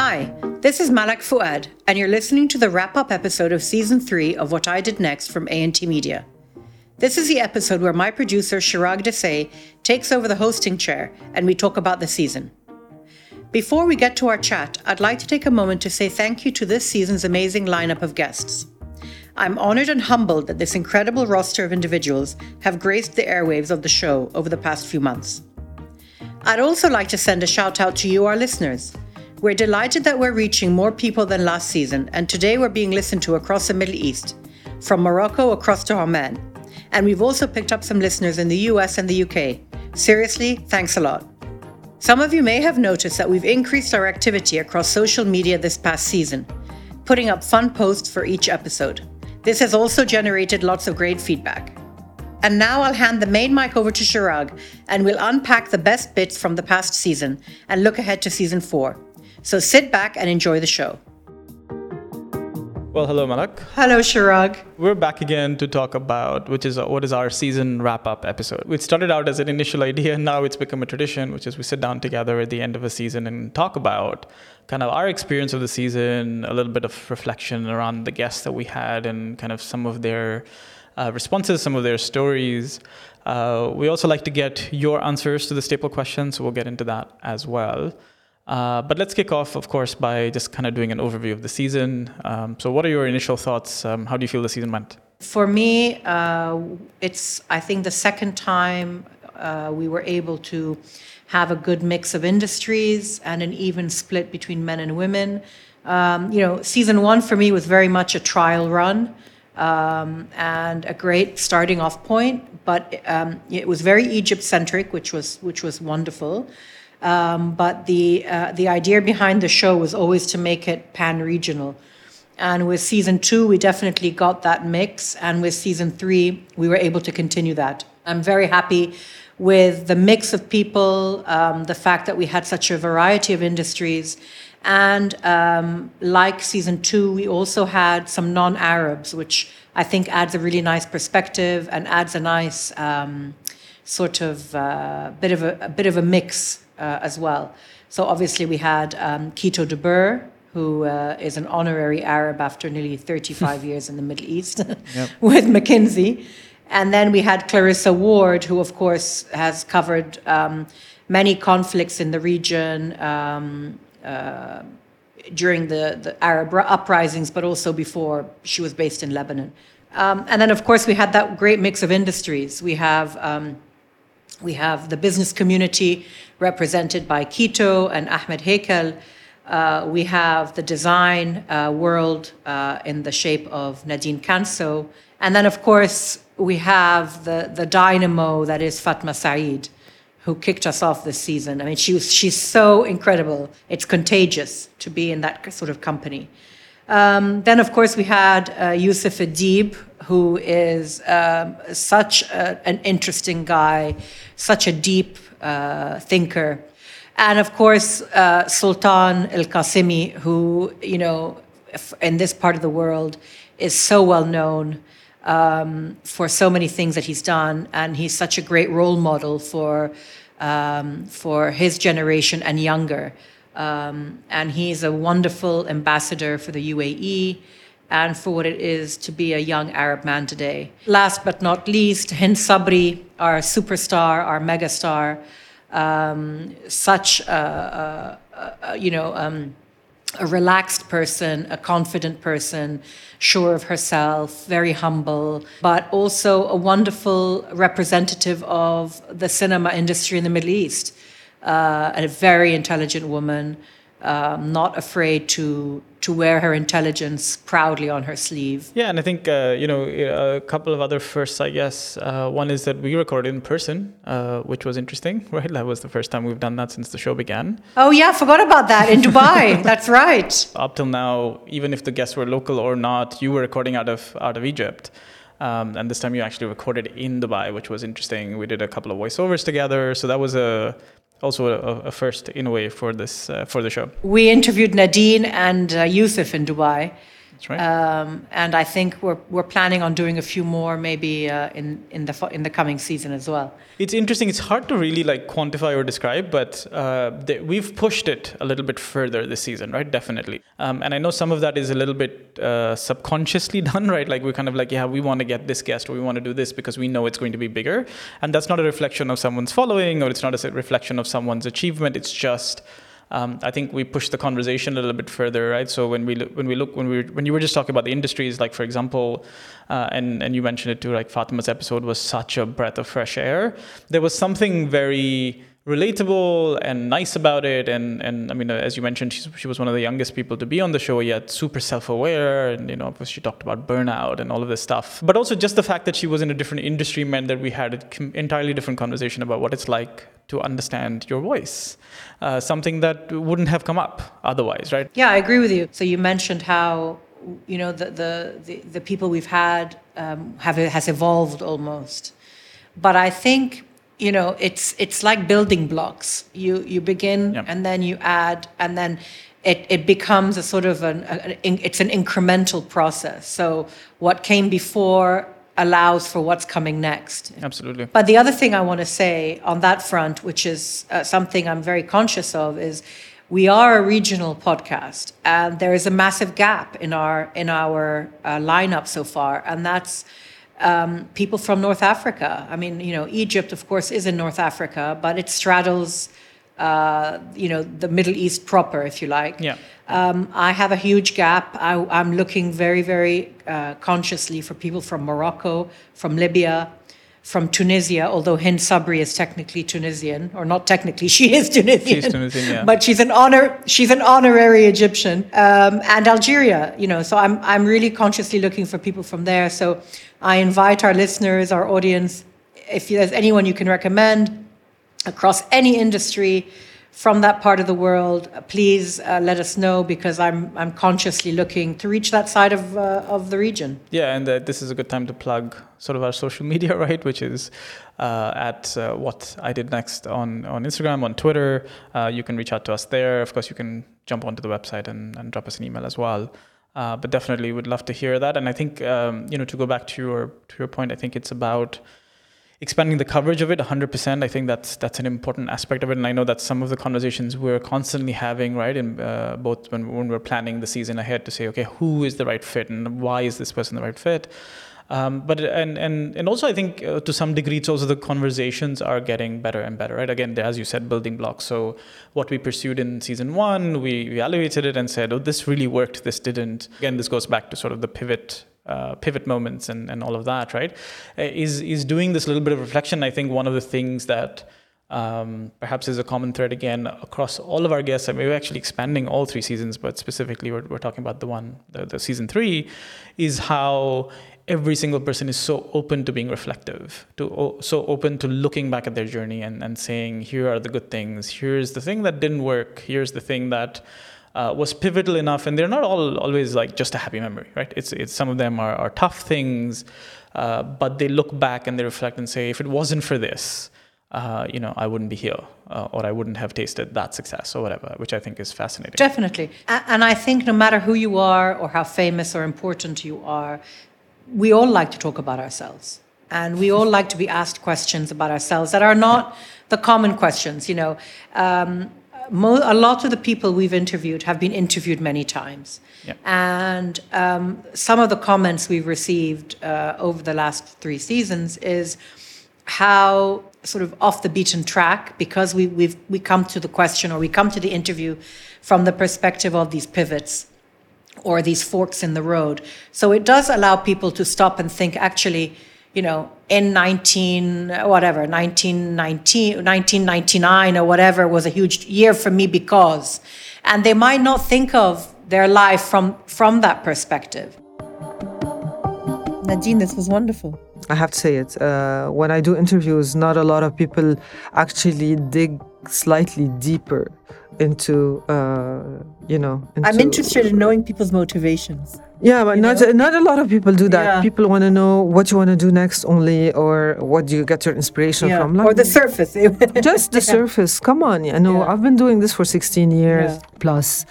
Hi, this is Malak Fuad, and you're listening to the wrap-up episode of season three of What I Did Next from A&T Media. This is the episode where my producer Chirag Desai takes over the hosting chair and we talk about the season. Before we get to our chat, I'd like to take a moment to say thank you to this season's amazing lineup of guests. I'm honored and humbled that this incredible roster of individuals have graced the airwaves of the show over the past few months. I'd also like to send a shout out to you, our listeners. We're delighted that we're reaching more people than last season, and today we're being listened to across the Middle East, from Morocco across to Oman. And we've also picked up some listeners in the US and the UK. Seriously, thanks a lot. Some of you may have noticed that we've increased our activity across social media this past season, putting up fun posts for each episode. This has also generated lots of great feedback. And now I'll hand the main mic over to Chirag, and we'll unpack the best bits from the past season and look ahead to season four. So sit back and enjoy the show. Well, hello, Malak. Hello, Chirag. We're back again to talk about which is what is our season wrap-up episode. It started out as an initial idea, and now it's become a tradition, which is we sit down together at the end of a season and talk about kind of our experience of the season, a little bit of reflection around the guests that we had, and kind of some of their uh, responses, some of their stories. Uh, we also like to get your answers to the staple questions, so we'll get into that as well. Uh, but let's kick off, of course, by just kind of doing an overview of the season. Um, so, what are your initial thoughts? Um, how do you feel the season went? For me, uh, it's, I think, the second time uh, we were able to have a good mix of industries and an even split between men and women. Um, you know, season one for me was very much a trial run um, and a great starting off point, but um, it was very Egypt centric, which was which was wonderful. Um, but the uh, the idea behind the show was always to make it pan regional. And with season two, we definitely got that mix. And with season three, we were able to continue that. I'm very happy with the mix of people, um, the fact that we had such a variety of industries. And um, like season two, we also had some non Arabs, which I think adds a really nice perspective and adds a nice um, sort of uh, bit of a, a bit of a mix uh, as well. So obviously we had um, Kito de Boer, who uh, is an honorary Arab after nearly 35 years in the Middle East yep. with McKinsey. And then we had Clarissa Ward, who, of course, has covered um, many conflicts in the region um, uh, during the, the Arab uprisings, but also before she was based in Lebanon. Um, and then, of course, we had that great mix of industries. We have um, we have the business community represented by Kito and Ahmed Heikal. Uh, we have the design uh, world uh, in the shape of Nadine Kanso. And then, of course, we have the, the dynamo that is Fatma Said, who kicked us off this season. I mean, she was, she's so incredible. It's contagious to be in that sort of company. Um, then, of course, we had uh, Yusuf Adib, who is um, such a, an interesting guy, such a deep uh, thinker. And of course, uh, Sultan El Qassemi, who, you know, in this part of the world is so well known um, for so many things that he's done. And he's such a great role model for, um, for his generation and younger. Um, and he's a wonderful ambassador for the UAE and for what it is to be a young Arab man today. Last but not least, Hind Sabri, our superstar, our megastar, um, such a, a, a you know. Um, a relaxed person, a confident person, sure of herself, very humble, but also a wonderful representative of the cinema industry in the Middle East. Uh, a very intelligent woman, um, not afraid to to wear her intelligence proudly on her sleeve. Yeah, and I think uh, you know a couple of other firsts. I guess uh, one is that we recorded in person, uh, which was interesting, right? That was the first time we've done that since the show began. Oh yeah, forgot about that in Dubai. That's right. Up till now, even if the guests were local or not, you were recording out of out of Egypt. Um, and this time you actually recorded in Dubai, which was interesting. We did a couple of voiceovers together, so that was a also a, a, first in a way for this uh, for the show. We interviewed Nadine and uh, Yusuf in Dubai. That's right. Um, and I think we're we're planning on doing a few more maybe uh, in in the in the coming season as well. It's interesting. It's hard to really like quantify or describe, but uh, the, we've pushed it a little bit further this season, right? Definitely. Um, and I know some of that is a little bit uh, subconsciously done, right? Like we're kind of like, yeah, we want to get this guest or we want to do this because we know it's going to be bigger, and that's not a reflection of someone's following or it's not a reflection of someone's achievement. It's just um, I think we push the conversation a little bit further, right? So when we look, when we look when we when you were just talking about the industries, like for example, uh, and and you mentioned it too, like Fatima's episode was such a breath of fresh air. There was something very relatable and nice about it. And and I mean, uh, as you mentioned, she was one of the youngest people to be on the show, yet super self-aware, and you know, she talked about burnout and all of this stuff. But also just the fact that she was in a different industry meant that we had an entirely different conversation about what it's like to understand your voice, uh, something that wouldn't have come up otherwise, right? Yeah, I agree with you. So you mentioned how you know the the the, the people we've had um, have has evolved almost, but I think you know it's it's like building blocks. You you begin yeah. and then you add and then it, it becomes a sort of an a, it's an incremental process. So what came before allows for what's coming next. Absolutely. But the other thing i want to say on that front which is uh, something i'm very conscious of is we are a regional podcast and there is a massive gap in our in our uh, lineup so far. And that's um, people from North Africa. I mean, you know, Egypt, of course, is in North Africa, but it straddles, uh, you know, the Middle East proper, if you like. Yeah. Um, I have a huge gap. I, am looking very, very uh, consciously for people from Morocco, from Libya, from Tunisia, although Hind Sabri is technically Tunisian, or not technically, she is Tunisian. She's Tunisian, yeah. But she's an honor, she's an honorary Egyptian, um, and Algeria. You know, so I'm I'm really consciously looking for people from there. So I invite our listeners, our audience, if there's anyone you can recommend across any industry from that part of the world, please uh, let us know because I'm I'm consciously looking to reach that side of uh, of the region. Yeah, and uh, this is a good time to plug sort of our social media, right? Which is uh, at uh, what I did next on on Instagram, on Twitter. Uh, you can reach out to us there. Of course, you can jump onto the website and, and drop us an email as well. but definitely, would love to hear that. And I think um, you know to go back to your to your point, I think it's about expanding the coverage of it 100% i think that's that's an important aspect of it and i know that some of the conversations we're constantly having right in uh, both when, when we're planning the season ahead to say okay who is the right fit and why is this person the right fit um, but and and and also I think uh, to some degree it's also the conversations are getting better and better, right? Again, as you said, building blocks. So what we pursued in season one, we evaluated it and said, oh, this really worked, this didn't. Again, this goes back to sort of the pivot uh, pivot moments and, and all of that, right? Uh, is is doing this little bit of reflection. I think one of the things that um, perhaps is a common thread again across all of our guests. I mean, we're actually expanding all three seasons, but specifically we're, we're talking about the one, the, the season three, is how every single person is so open to being reflective, to so open to looking back at their journey and, and saying, here are the good things, here's the thing that didn't work, here's the thing that uh, was pivotal enough, and they're not all always like just a happy memory, right? It's it's some of them are, are tough things, uh, but they look back and they reflect and say, if it wasn't for this, uh, you know, I wouldn't be here, uh, or I wouldn't have tasted that success, or whatever, which I think is fascinating. Definitely, and I think no matter who you are or how famous or important you are, we all like to talk about ourselves, and we all like to be asked questions about ourselves that are not the common questions. You know. Um, mo- a lot of the people we've interviewed have been interviewed many times. Yeah. And um, some of the comments we've received uh, over the last three seasons is how sort of off the beaten track because we we've we come to the question or we come to the interview from the perspective of these pivots or these forks in the road. So it does allow people to stop and think actually, you know, in 19 whatever 1919 1999 or whatever was a huge year for me because and they might not think of their life from from that perspective Nadine, this was wonderful. I have to say it. Uh, when I do interviews, not a lot of people actually dig slightly deeper into, uh, you know. Into, I'm interested in knowing people's motivations. Yeah, but not know? not a lot of people do that. Yeah. People want to know what you want to do next only, or what do you get your inspiration Yeah. from. Or the surface. just the surface. Come on, you know, Yeah. I've been doing this for 16 years Yeah. plus.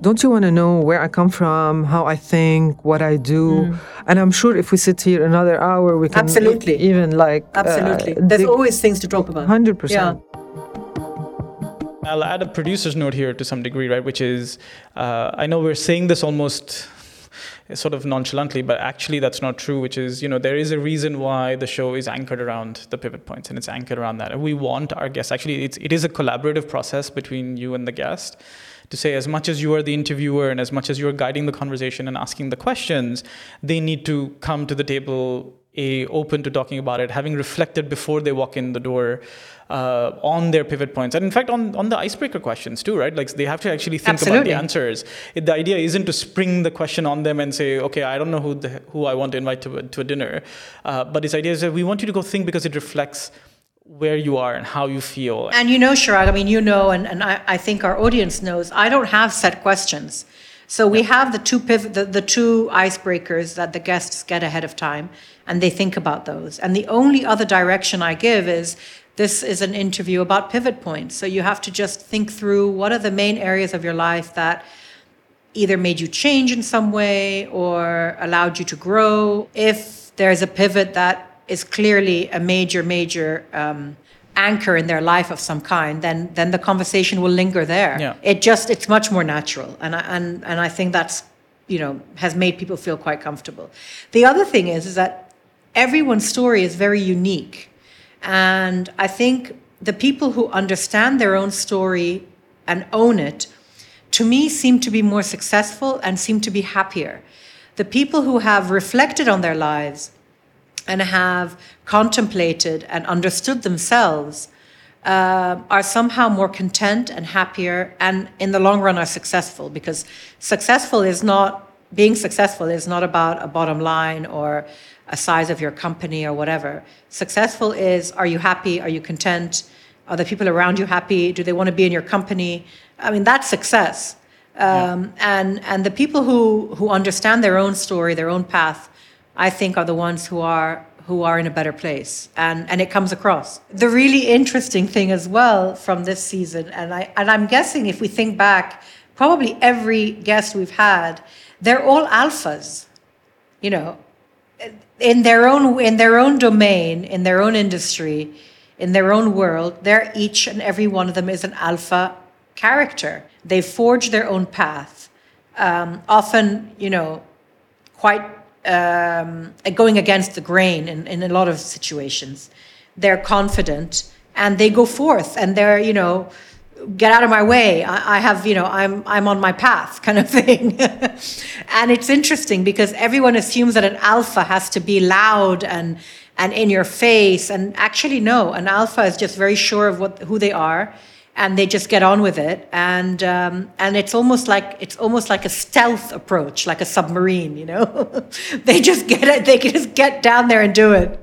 Don't you want to know where I come from, how I think, what I do? Mm. And I'm sure if we sit here another hour, we can Absolutely. even like uh, Absolutely. There's dig- always things to talk about. 100%. Yeah. I'll add a producer's note here to some degree, right? Which is, uh, I know we're saying this almost sort of nonchalantly, but actually that's not true. Which is, you know, there is a reason why the show is anchored around the pivot points, and it's anchored around that. And we want our guests. Actually, it's it is a collaborative process between you and the guest. To say, as much as you are the interviewer and as much as you're guiding the conversation and asking the questions, they need to come to the table a open to talking about it, having reflected before they walk in the door uh, on their pivot points, and in fact on on the icebreaker questions too, right? Like they have to actually think about the answers. It, the idea isn't to spring the question on them and say, okay, I don't know who the, who I want to invite to a, to a dinner, uh, but this idea is that we want you to go think because it reflects where you are and how you feel. And you know, Chirag, I mean, you know, and, and I, I think our audience knows, I don't have set questions. So we have the two piv- the, the two icebreakers that the guests get ahead of time, and they think about those. And the only other direction I give is this is an interview about pivot points. So you have to just think through what are the main areas of your life that either made you change in some way or allowed you to grow. If there's a pivot that is clearly a major, major um, anchor in their life of some kind, then then the conversation will linger there. Yeah. It just it's much more natural, and I, and and I think that's you know has made people feel quite comfortable. The other thing is is that everyone's story is very unique, and I think the people who understand their own story and own it to me seem to be more successful and seem to be happier. The people who have reflected on their lives and have contemplated and understood themselves uh, are somehow more content and happier, and in the long run are successful because successful is not being successful is not about a bottom line or a size of your company or whatever. Successful is are you happy? Are you content? Are the people around you happy? Do they want to be in your company? I mean, that's success. Um, And and the people who who understand their own story, their own path, I think are the ones who are who are in a better place, and and it comes across. The really interesting thing as well from this season, and I and I'm guessing if we think back, probably every guest we've had, they're all alphas, you know, in their own in their own domain, in their own industry, in their own world. They're each and every one of them is an alpha character. They forge their own path, um, often, you know, quite um, going against the grain in, in a lot of situations. They're confident and they go forth and they're, you know, get out of my way. I, I have, you know, I'm I'm on my path kind of thing. and it's interesting because everyone assumes that an alpha has to be loud and and in your face. And actually no, an alpha is just very sure of what who they are and they just get on with it and um, and it's almost like it's almost like a stealth approach like a submarine you know they just get it they can just get down there and do it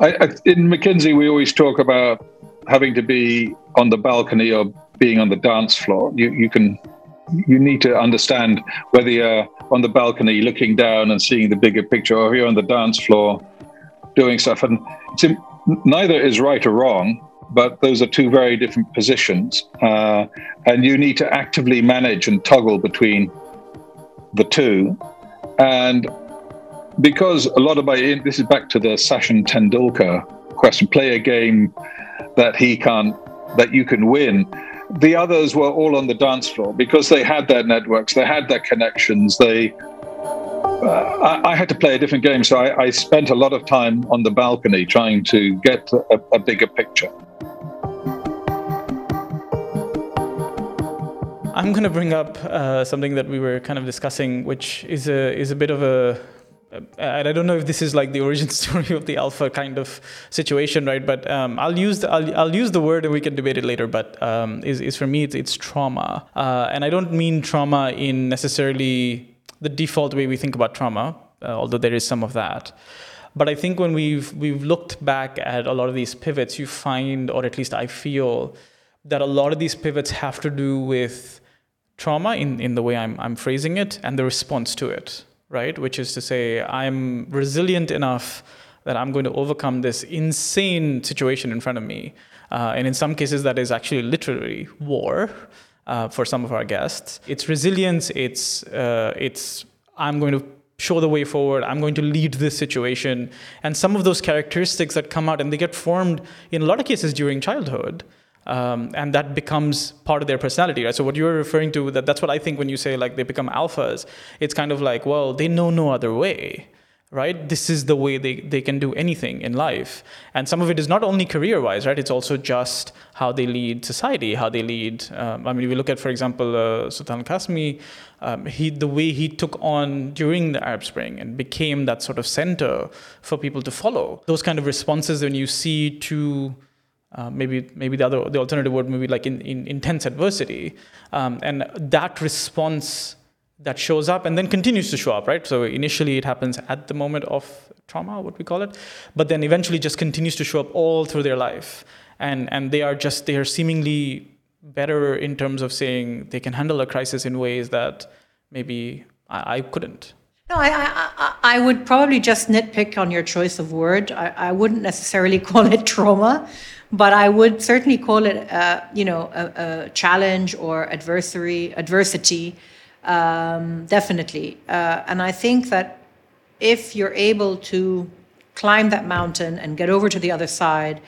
I, I, in McKinsey, we always talk about having to be on the balcony or being on the dance floor. You, you can, you need to understand whether you're on the balcony looking down and seeing the bigger picture, or you're on the dance floor doing stuff. And neither is right or wrong, but those are two very different positions, uh, and you need to actively manage and toggle between the two. And because a lot of my this is back to the Sachin Tendulkar question: play a game that he can't, that you can win. The others were all on the dance floor because they had their networks, they had their connections, they uh, I, I, had to play a different game, so I, I, spent a lot of time on the balcony trying to get a, a bigger picture. I'm going to bring up uh, something that we were kind of discussing, which is a is a bit of a and I don't know if this is like the origin story of the alpha kind of situation, right? But um, I'll use the I'll, I'll, use the word and we can debate it later. But um, is is for me it's, it's trauma, uh, and I don't mean trauma in necessarily the default way we think about trauma, uh, although there is some of that. But I think when we've we've looked back at a lot of these pivots, you find, or at least I feel, that a lot of these pivots have to do with trauma in, in the way I'm, I'm phrasing it and the response to it right? Which is to say, I'm resilient enough that I'm going to overcome this insane situation in front of me. Uh, and in some cases, that is actually literally war uh, for some of our guests. It's resilience. It's uh, it's I'm going to show the way forward. I'm going to lead this situation. And some of those characteristics that come out and they get formed in a lot of cases during childhood. Um, and that becomes part of their personality, right? So what you're referring to, that that's what I think when you say like they become alphas. It's kind of like, well, they know no other way, right? This is the way they, they can do anything in life. And some of it is not only career wise, right? It's also just how they lead society, how they lead. Um, I mean, if we look at, for example, uh, Sultan Qassemi, um, he, the way he took on during the Arab Spring and became that sort of center for people to follow. Those kind of responses when you see to uh, maybe maybe the other the alternative word maybe like in, in intense adversity. Um, and that response that shows up and then continues to show up right? So initially it happens at the moment of trauma what we call it but then eventually just continues to show up all through their life. And and they are just they are seemingly better in terms of saying they can handle a crisis in ways that maybe I, I couldn't no, I, I, I, would probably just nitpick on your choice of word. I, I wouldn't necessarily call it trauma but I would certainly call it, uh, you know, a, a, challenge or adversary, adversity, um, definitely. Uh, and I think that if you're able to climb that mountain and get over to the other side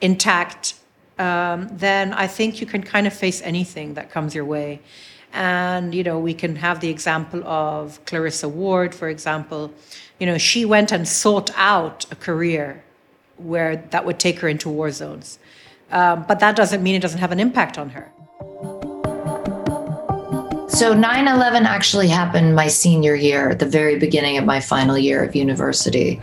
intact, um, then I think you can kind of face anything that comes your way. And, you know, we can have the example of Clarissa Ward, for example. You know, she went and sought out a career where that would take her into war zones. Um, but that doesn't mean it doesn't have an impact on her. So 9 11 actually happened my senior year, at the very beginning of my final year of university.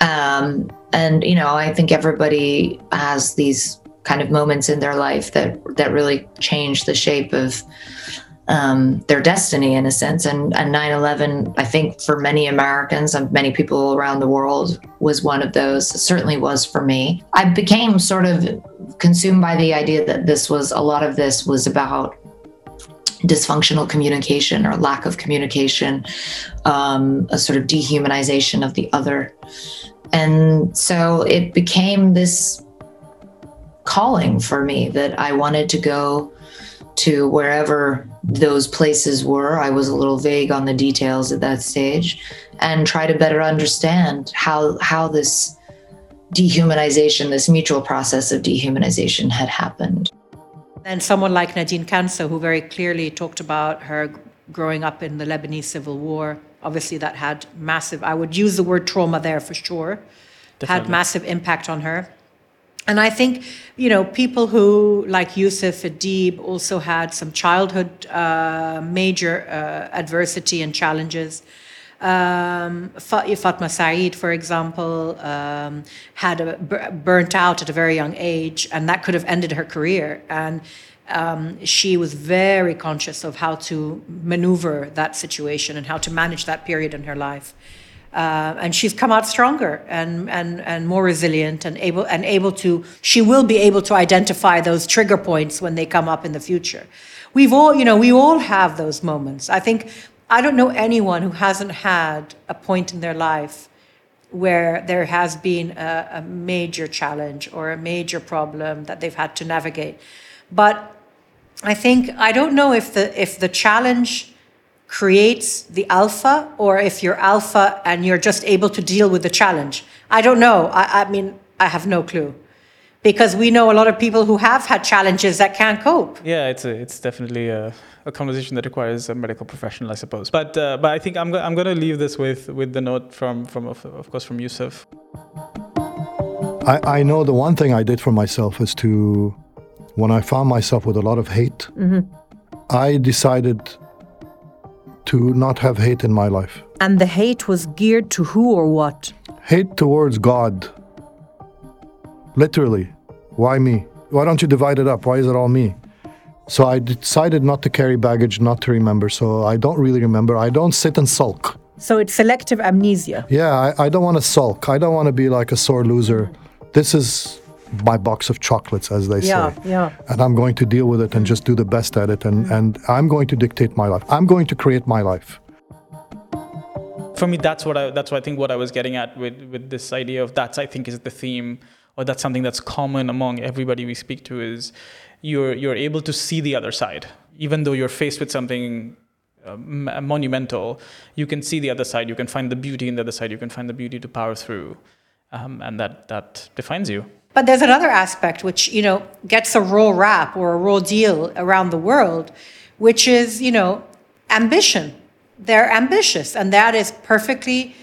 Um, and, you know, I think everybody has these kind of moments in their life that that really change the shape of um, their destiny in a sense. And, and 9/11, I think for many Americans and many people around the world, was one of those. It certainly was for me. I became sort of consumed by the idea that this was a lot of this was about dysfunctional communication or lack of communication, um, a sort of dehumanization of the other. And so it became this calling for me that I wanted to go to wherever those places were. I was a little vague on the details at that stage and try to better understand how how this dehumanization, this mutual process of dehumanization had happened. And someone like Nadine Kanso, who very clearly talked about her growing up in the Lebanese civil war, obviously that had massive, I would use the word trauma there for sure, Definitely. had massive impact on her. And I think, you know, people who, like Yusuf Adib, also had some childhood uh, major uh, adversity and challenges. Um, Fatma Said, for example, um, had a, burnt out at a very young age, and that could have ended her career. And um, she was very conscious of how to maneuver that situation and how to manage that period in her life. Uh, and she's come out stronger and, and, and more resilient and able and able to she will be able to identify those trigger points when they come up in the future. We've all you know we all have those moments. I think i don't know anyone who hasn't had a point in their life where there has been a, a major challenge or a major problem that they've had to navigate. But i think i don't know if the if the challenge creates the alpha or if you're alpha and you're just able to deal with the challenge. I don't know. I, I mean, I have no clue. because we know a lot of people who have had challenges that can't cope. Yeah, it's a, it's definitely a, a conversation that requires a medical professional, I suppose. But uh, but I think I'm go- I'm going to leave this with with the note from from of, of course from Yusuf. I, I know the one thing I did for myself is to, when I found myself with a lot of hate, I decided to not have hate in my life. And the hate was geared to who or what? Hate towards God. Literally. Why me? Why don't you divide it up? Why is it all me? So I decided not to carry baggage, not to remember. So I don't really remember. I don't sit and sulk. So it's selective amnesia. Yeah, I, I don't want to sulk. I don't want to be like a sore loser. This is my box of chocolates, as they Yeah, say. yeah. And I'm going to deal with it and just do the best at it. And, and I'm going to dictate my life. I'm going to create my life. for me that's what i that's what i think what i was getting at with with this idea of that's i think is the theme or that's something that's common among everybody we speak to is you're you're able to see the other side even though you're faced with something uh, m- monumental you can see the other side you can find the beauty in the other side you can find the beauty to power through um, and that that defines you But there's another aspect which, you know, gets a raw rap or a raw deal around the world, which is, you know, ambition. They're ambitious, and that is perfectly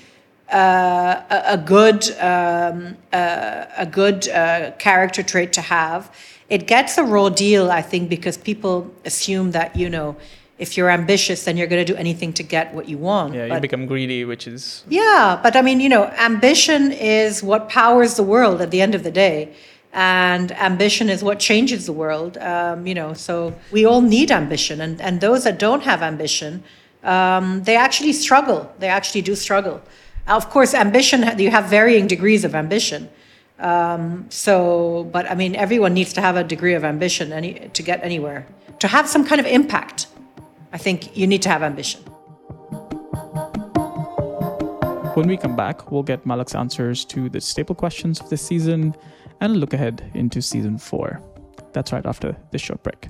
uh, a, good um, uh, a good uh, character trait to have. It gets a raw deal, I think, because people assume that you know, if you're ambitious, then you're going to do anything to get what you want. yeah you become greedy which is yeah, but I mean, you know, ambition is what powers the world at the end of the day. And ambition is what changes the world. Um, you know, so we all need ambition. And, and those that don't have ambition, um, they actually struggle. They actually do struggle. Of course, ambition, you have varying degrees of ambition. Um, so, but I mean, everyone needs to have a degree of ambition any, to get anywhere. To have some kind of impact, I think you need to have ambition. When we come back, we'll get Malak's answers to the staple questions of this season and look ahead into season four. That's right after this short break.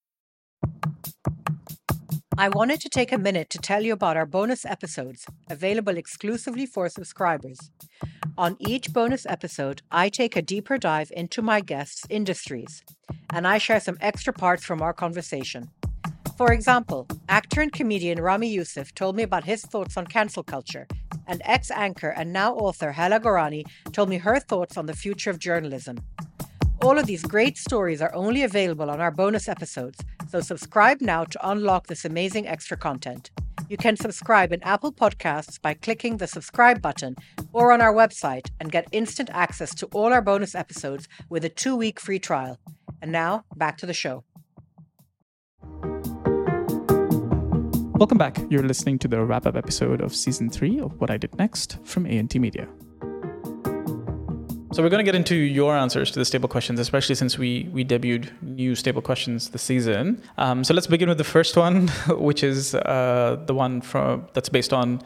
I wanted to take a minute to tell you about our bonus episodes, available exclusively for subscribers. On each bonus episode, I take a deeper dive into my guests' industries, and I share some extra parts from our conversation. For example, actor and comedian Ramy Youssef told me about his thoughts on cancel culture, and ex anchor and now author Hala Gorani told me her thoughts on the future of journalism. All of these great stories are only available on our bonus episodes, so subscribe now to unlock this amazing extra content. You can subscribe in Apple Podcasts by clicking the subscribe button or on our website and get instant access to all our bonus episodes with a two week free trial. And now, back to the show. Welcome back. You're listening to the wrap up episode of season three of What I Did Next from ANT Media. So we're going to get into your answers to the stable questions, especially since we we debuted new stable questions this season. Um, so let's begin with the first one, which is uh, the one from that's based on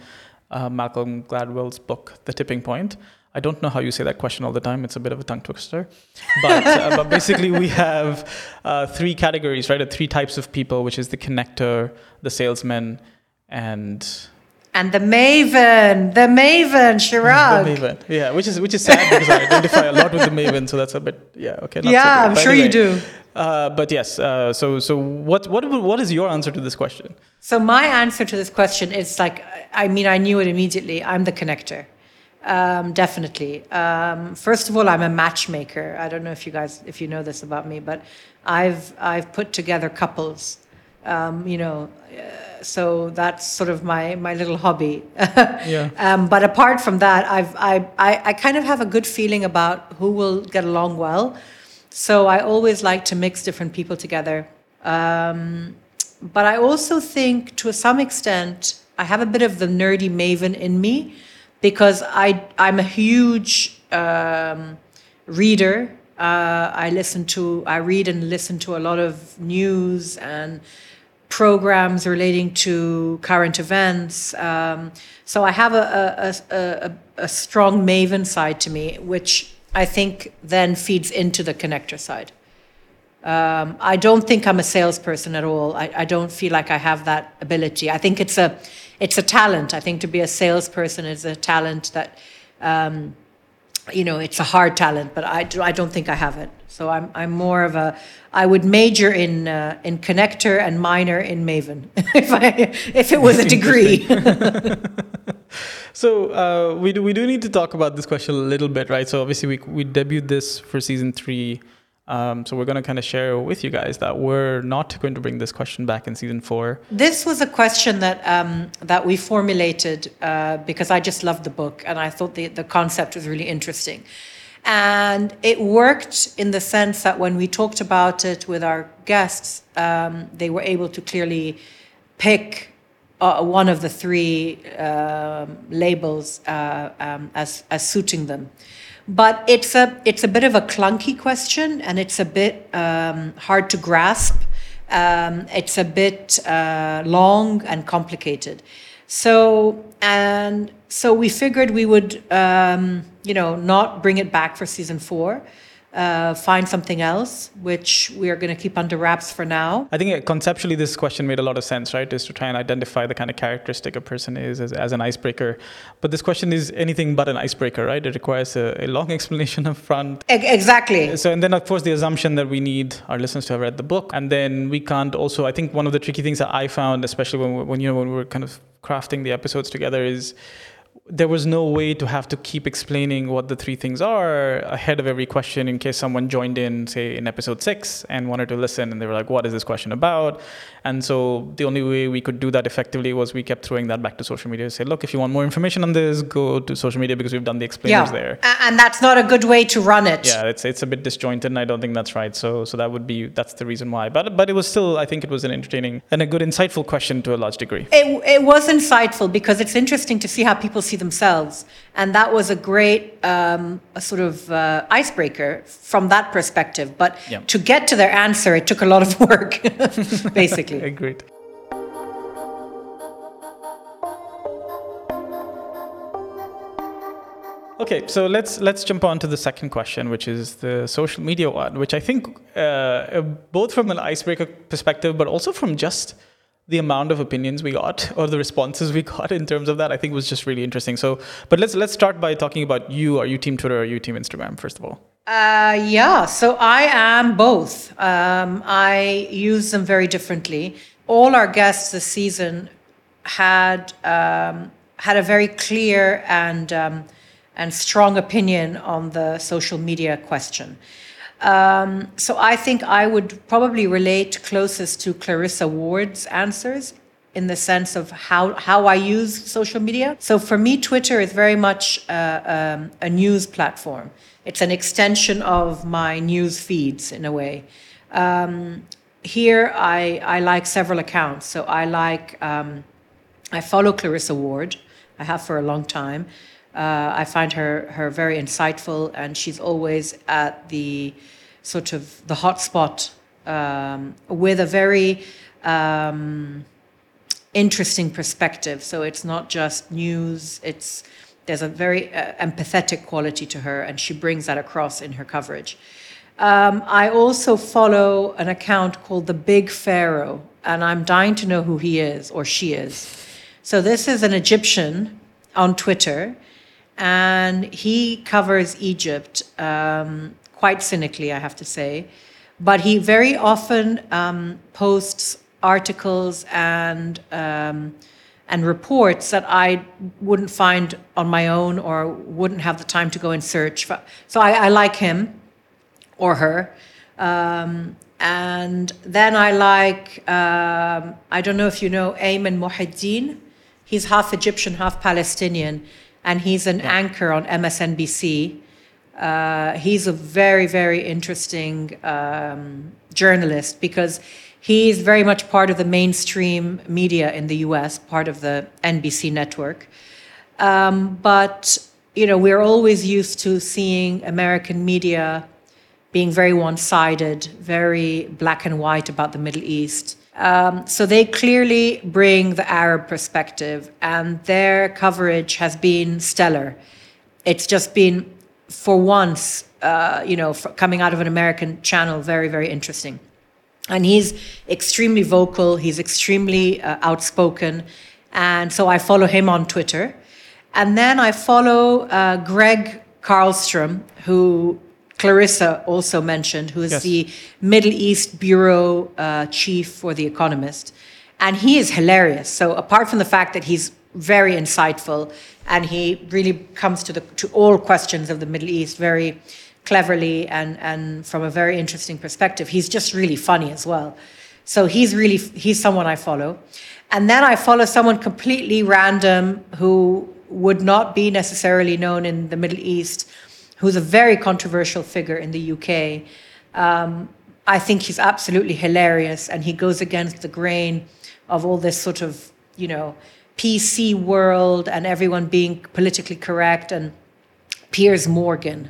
uh, Malcolm Gladwell's book, The Tipping Point. I don't know how you say that question all the time. It's a bit of a tongue twister, but uh, but basically we have uh, three categories, right? Uh, Three types of people, which is the connector, the salesman, and And the Maven, the Maven, Chirag. the Maven. Yeah, which is which is sad because I identify a lot with the Maven, so that's a bit yeah okay. so Yeah, good. I'm But sure you do. Uh, but yes, uh, so so what what what is your answer to this question? So my answer to this question is like, I mean, I knew it immediately. I'm the connector, um, definitely. Um, first of all, I'm a matchmaker. I don't know if you guys, if you know this about me, but I've I've put together couples. Um, you know, uh, so that's sort of my my little hobby. Yeah. Um, but apart from that, I've I, I I kind of have a good feeling about who will get along well. So I always like to mix different people together. Um, but I also think, to some extent, I have a bit of the nerdy maven in me because I I'm a huge um, reader. Uh, I listen to, I read and listen to a lot of news and programs relating to current events. Um, so I have a, a, a, a, strong Maven side to me, which I think then feeds into the connector side. Um, I don't think I'm a salesperson at all. I, I, don't feel like I have that ability. I think it's a, it's a talent. I think to be a salesperson is a talent that um, you know, it's a hard talent, but I, I don't think I have it. So I'm, I'm more of a, I would major in, uh, in connector and minor in Maven if, I, if it was a degree. so uh, we, do, we do need to talk about this question a little bit, right? So obviously we, we debuted this for season three um, so we're going to kind of share with you guys that we're not going to bring this question back in season four. This was a question that um, that we formulated uh, because I just loved the book and I thought the the concept was really interesting, and it worked in the sense that when we talked about it with our guests, um, they were able to clearly pick uh, one of the three uh, labels um, as as suiting them. But it's a it's a bit of a clunky question, and it's a bit um, hard to grasp. Um, it's a bit uh, long and complicated. So and so we figured we would um, you know not bring it back for season four uh, find something else, which we are going to keep under wraps for now. I think uh, conceptually, this question made a lot of sense, right? Is to try and identify the kind of characteristic a person is as, as an icebreaker. But this question is anything but an icebreaker, right? It requires a, a long explanation up front. Exactly. So, and then, of course, the assumption that we need our listeners to have read the book. And then we can't also, I think one of the tricky things that I found, especially when, when you know, when we were kind of crafting the episodes together, is there was no way to have to keep explaining what the three things are ahead of every question in case someone joined in, say, in episode six and wanted to listen and they were like, what is this question about? And so the only way we could do that effectively was we kept throwing that back to social media to say, look, if you want more information on this, go to social media because we've done the explainers yeah. there. And that's not a good way to run it. Yeah, it's it's a bit disjointed and I don't think that's right. So so that would be that's the reason why. But but it was still I think it was an entertaining and a good insightful question to a large degree. It it was insightful because it's interesting to see how people see themselves. And that was a great um, a sort of uh, icebreaker from that perspective. But yeah. to get to their answer, it took a lot of work, basically. Agreed. Okay, so let's let's jump on to the second question, which is the social media one, which I think uh, both from an icebreaker perspective, but also from just the amount of opinions we got or the responses we got in terms of that i think was just really interesting. So but let's let's start by talking about you. Are you team twitter or are you team instagram first of all? Uh, yeah so i am both. Um, i use them very differently. All our guests this season had um, had a very clear and um, and strong opinion on the social media question um, so I think I would probably relate closest to Clarissa Ward's answers in the sense of how, how I use social media. So for me, Twitter is very much uh, um, a news platform. It's an extension of my news feeds in a way. Um, here, I, I like several accounts. So I like, um, I follow Clarissa Ward. I have for a long time. Uh, I find her her very insightful, and she's always at the sort of the hotspot um, with a very um, interesting perspective. So it's not just news; it's there's a very uh, empathetic quality to her, and she brings that across in her coverage. Um, I also follow an account called the Big Pharaoh, and I'm dying to know who he is or she is. So this is an Egyptian on Twitter and he covers Egypt um, quite cynically, I have to say. But he very often um, posts articles and um, and reports that I wouldn't find on my own or wouldn't have the time to go and search. For. So I, I like him or her. Um, and then I like, um, I don't know if you know Ayman Mohyeldin. He's half Egyptian, half Palestinian and he's an yeah. anchor on MSNBC. Uh, he's a very, very interesting um, journalist because he's very much part of the mainstream media in the US, part of the NBC network. Um, but you know, we're always used to seeing American media being very one sided, very black and white about the Middle East. Um, so they clearly bring the Arab perspective, and their coverage has been stellar. It's just been, for once, uh, you know, coming out of an American channel, very, very interesting. And he's extremely vocal, he's extremely uh, outspoken. And so I follow him on Twitter. And then I follow uh, Gregg Carlstrom, who Clarissa also mentioned, who is yes. the Middle East Bureau uh, chief for The Economist. And he is hilarious. So, apart from the fact that he's very insightful and he really comes to, the, to all questions of the Middle East very cleverly and, and from a very interesting perspective, he's just really funny as well. So, he's really he's someone I follow. And then I follow someone completely random who would not be necessarily known in the Middle East, who's a very controversial figure in the UK. Um, I think he's absolutely hilarious, and he goes against the grain of all this sort of, you know, PC world and everyone being politically correct. And Piers Morgan,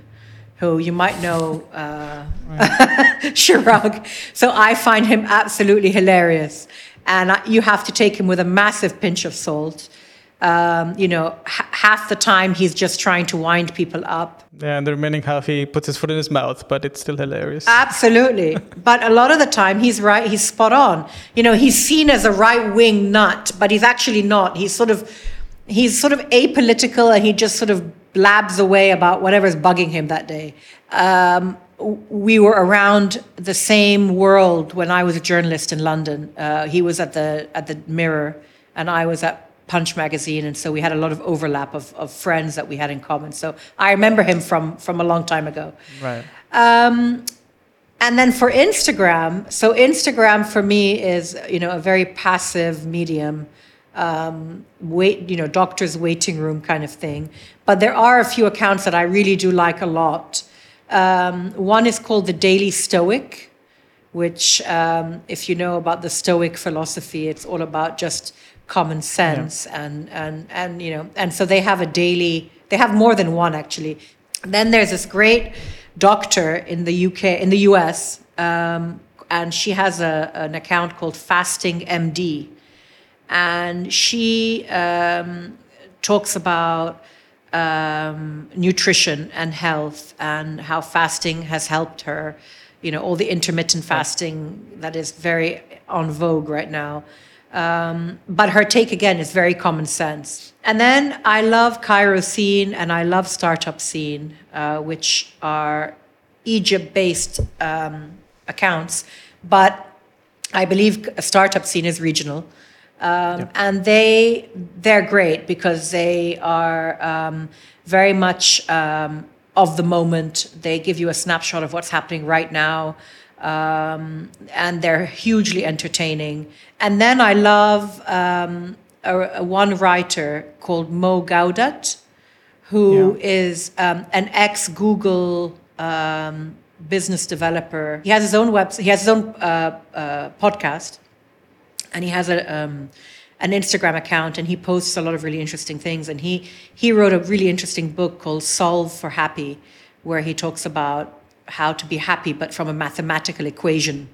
who you might know, uh, right. So I find him absolutely hilarious, and you have to take him with a massive pinch of salt um, you know, h- half the time he's just trying to wind people up. Yeah, and the remaining half he puts his foot in his mouth, but it's still hilarious. Absolutely. but a lot of the time he's right, he's spot on. You know, he's seen as a right wing nut, but he's actually not. He's sort of he's sort of apolitical and he just sort of blabs away about whatever's bugging him that day. Um, we were around the same world when I was a journalist in London. Uh, he was at the at the Mirror, and I was at Punch magazine, and so we had a lot of overlap of, of friends that we had in common. So I remember him from from a long time ago. Right. Um, and then for Instagram, so Instagram for me is you know a very passive medium, um, wait you know doctor's waiting room kind of thing. But there are a few accounts that I really do like a lot. Um, one is called the Daily Stoic, which um, if you know about the Stoic philosophy, it's all about just common sense yeah. and and and you know and so they have a daily they have more than one actually. Then there's this great doctor in the UK in the US um, and she has a, an account called fasting MD and she um, talks about um, nutrition and health and how fasting has helped her you know all the intermittent fasting that is very on vogue right now um, but her take again is very common sense. And then I love Cairo Scene and I love Startup Scene, uh, which are Egypt based um, accounts. But I believe Startup Scene is regional. Um, yep. And they, they're great because they are um, very much um, of the moment. They give you a snapshot of what's happening right now um, and they're hugely entertaining. And then I love um, a, a one writer called Mo Gaudat, who yeah. is um, an ex Google um, business developer. He has his own website. He has his own uh, uh, podcast, and he has a um, an Instagram account, and he posts a lot of really interesting things. And he he wrote a really interesting book called Solve for Happy, where he talks about how to be happy, but from a mathematical equation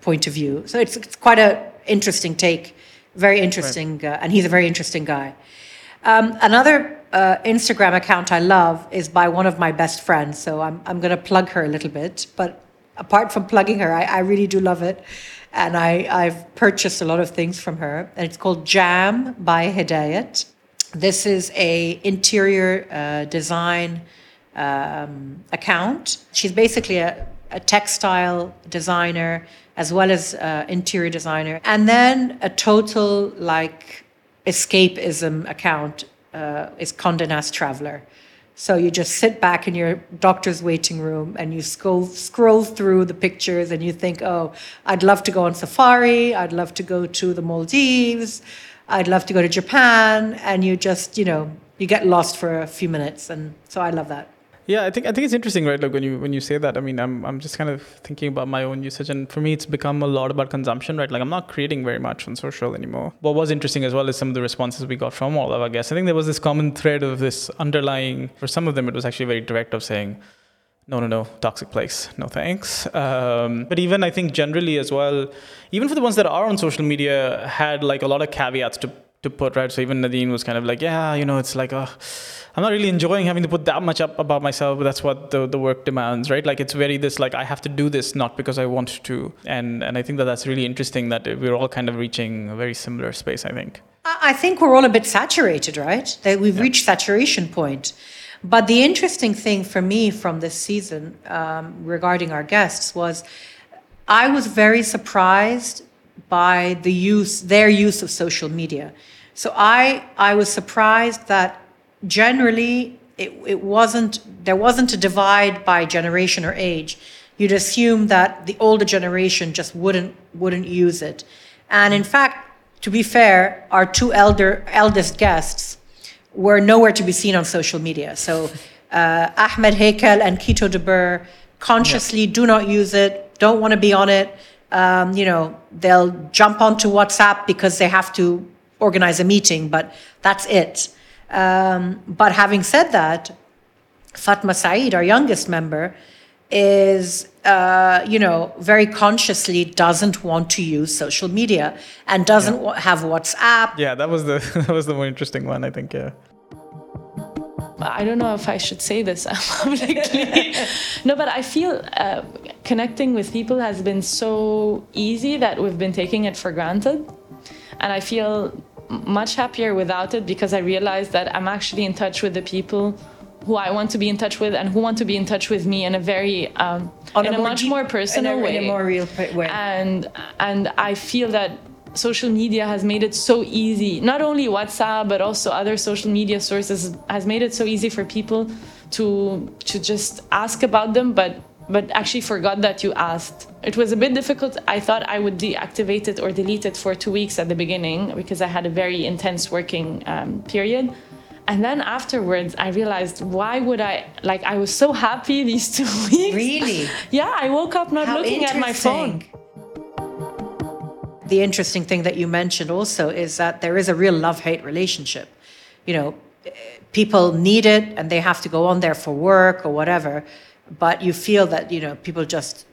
point of view. So it's, it's quite an interesting take, very interesting, right. uh, and he's a very interesting guy. Um, another uh, Instagram account I love is by one of my best friends, so I'm, I'm going to plug her a little bit. But apart from plugging her, I, I really do love it. And I, I've purchased a lot of things from her, and it's called Jam by Hidayat. This is a interior uh, design um, account. She's basically a, a, textile designer as well as uh, interior designer, and then a total like escapism account uh, is Condé Nast Traveler. So you just sit back in your doctor's waiting room and you scroll, scroll through the pictures and you think, oh, I'd love to go on safari. I'd love to go to the Maldives. I'd love to go to Japan. And you just, you know, you get lost for a few minutes. And so I love that. Yeah, I think I think it's interesting, right? Like when you when you say that, I mean, I'm I'm just kind of thinking about my own usage, and for me, it's become a lot about consumption, right? Like I'm not creating very much on social anymore. What was interesting as well is some of the responses we got from all of our guests. I think there was this common thread of this underlying. For some of them, it was actually very direct of saying, no, no, no, toxic place, no thanks. Um, but even I think generally as well, even for the ones that are on social media, had like a lot of caveats to to put right. So even Nadine was kind of like, yeah, you know, it's like, oh, I'm not really enjoying having to put that much up about myself, but that's what the, the work demands, right? Like it's very this like I have to do this not because I want to, and and I think that that's really interesting that we're all kind of reaching a very similar space. I think. I think we're all a bit saturated, right? That we've yeah. reached saturation point. But the interesting thing for me from this season um, regarding our guests was I was very surprised by the use, their use of social media. So I, I was surprised that generally it, it wasn't, there wasn't a divide by generation or age. You'd assume that the older generation just wouldn't, wouldn't use it. And in fact, to be fair, our two elder, eldest guests were nowhere to be seen on social media. So uh, Ahmed Heikal and Kito de consciously yeah. do not use it, don't want to be on it. Um, you know, they'll jump onto WhatsApp because they have to organize a meeting, but that's it. Um, but having said that, Fatma Said, our youngest member, is uh, you know very consciously doesn't want to use social media and doesn't yeah. have WhatsApp. Yeah, that was the that was the more interesting one, I think. Yeah. I don't know if I should say this publicly. no, but I feel uh, connecting with people has been so easy that we've been taking it for granted. And I feel much happier without it because I realized that I'm actually in touch with the people who I want to be in touch with and who want to be in touch with me in a very um, in a, a much more personal in a, way, in a more real way. And and I feel that social media has made it so easy. Not only WhatsApp but also other social media sources has made it so easy for people to to just ask about them, but but actually forgot that you asked. It was a bit difficult. I thought I would deactivate it or delete it for two weeks at the beginning because I had a very intense working um, period. And then afterwards i realized why would i like i was so happy these two weeks. Really? Yeah i woke up not How looking at my phone. the interesting thing that you mentioned also is that there is a real love-hate relationship. You know people need it and they have to go on there for work or whatever but you feel that you know people just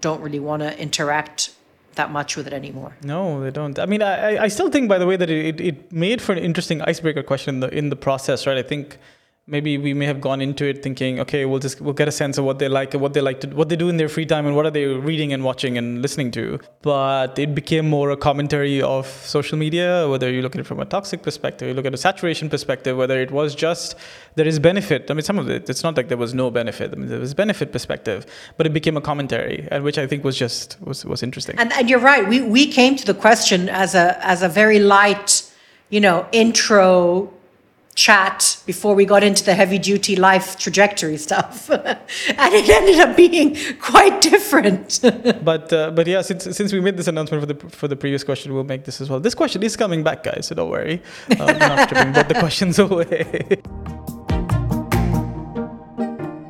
don't really want to interact that much with it anymore. No, they don't. I mean, I, I still think, by the way, that it, it made for an interesting icebreaker question in the in the process, right? I think maybe we may have gone into it thinking, okay, we'll just we'll get a sense of what they like and what they like to what they do in their free time and what are they reading and watching and listening to. But it became more a commentary of social media, whether you look at it from a toxic perspective, you look at a saturation perspective, whether it was just there is benefit. I mean, some of it, it's not like there was no benefit. I mean, there was benefit perspective, but it became a commentary, and which I think was just was was interesting. And, and you're right. We we came to the question as a as a very light, you know, intro chat before we got into the heavy duty life trajectory stuff and it ended up being quite different but uh, but yeah since since we made this announcement for the for the previous question we'll make this as well this question is coming back guys so don't worry uh, we're not stripping both the questions away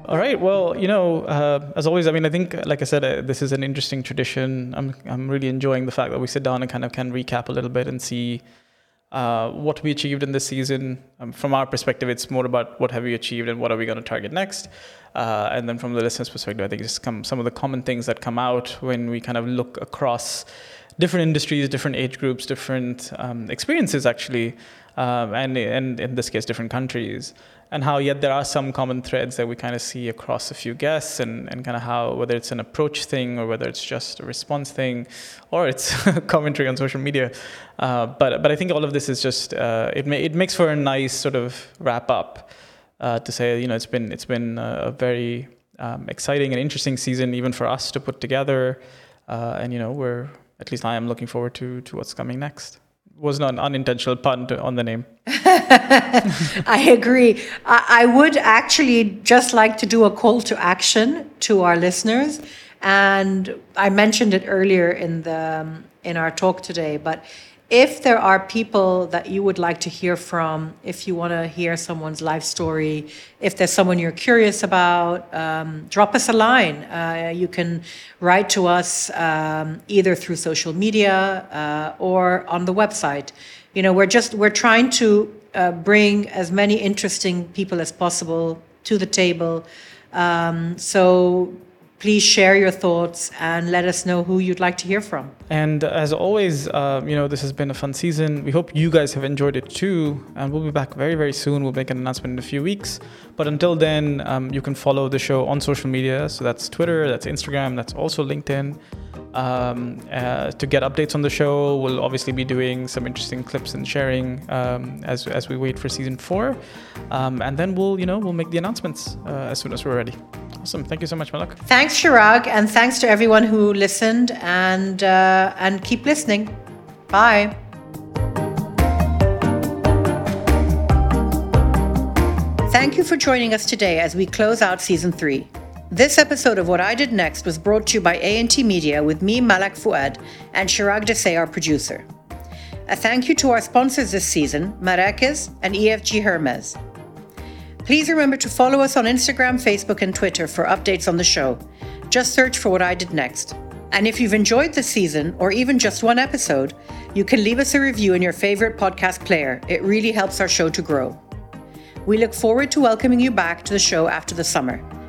All right. Well, you know, uh, as always, I mean, I think, like I said, uh, this is an interesting tradition. I'm, I'm really enjoying the fact that we sit down and kind of can recap a little bit and see uh, what we achieved in this season. Um, from our perspective, it's more about what have we achieved and what are we going to target next. Uh, and then from the listener's perspective, I think just come some of the common things that come out when we kind of look across different industries, different age groups, different um, experiences actually, um, and, and in this case, different countries and how yet there are some common threads that we kind of see across a few guests and, and kind of how whether it's an approach thing or whether it's just a response thing or it's commentary on social media. Uh, but but I think all of this is just uh, it ma- it makes for a nice sort of wrap up uh, to say you know it's been it's been a very um, exciting and interesting season even for us to put together. Uh, and you know we're at least I am looking forward to to what's coming next was not an unintentional pun to, on the name. I agree. I, I, would actually just like to do a call to action to our listeners, and I mentioned it earlier in the um, in our talk today. But if there are people that you would like to hear from, if you want to hear someone's life story, if there's someone you're curious about, um, drop us a line. Uh, you can write to us um, either through social media uh, or on the website. You know, we're just we're trying to uh, bring as many interesting people as possible to the table. Um, so please share your thoughts and let us know who you'd like to hear from. And as always, uh, you know, this has been a fun season. We hope you guys have enjoyed it too. And we'll be back very, very soon. We'll make an announcement in a few weeks. But until then, um, you can follow the show on social media. So that's Twitter, that's Instagram, that's also LinkedIn. Um, uh, to get updates on the show, we'll obviously be doing some interesting clips and sharing um, as, as we wait for season four, um, and then we'll you know we'll make the announcements uh, as soon as we're ready. Awesome, thank you so much, Malak. Thanks, Chirag, and thanks to everyone who listened and uh, and keep listening. Bye. Thank you for joining us today as we close out season three. This episode of What I Did Next was brought to you by A&T Media with me, Malak Fuad, and Chirag Desai, our producer. A thank you to our sponsors this season, Marrakes and EFG Hermes. Please remember to follow us on Instagram, Facebook, and Twitter for updates on the show. Just search for What I Did Next. And if you've enjoyed the season, or even just one episode, you can leave us a review in your favorite podcast player. It really helps our show to grow. We look forward to welcoming you back to the show after the summer.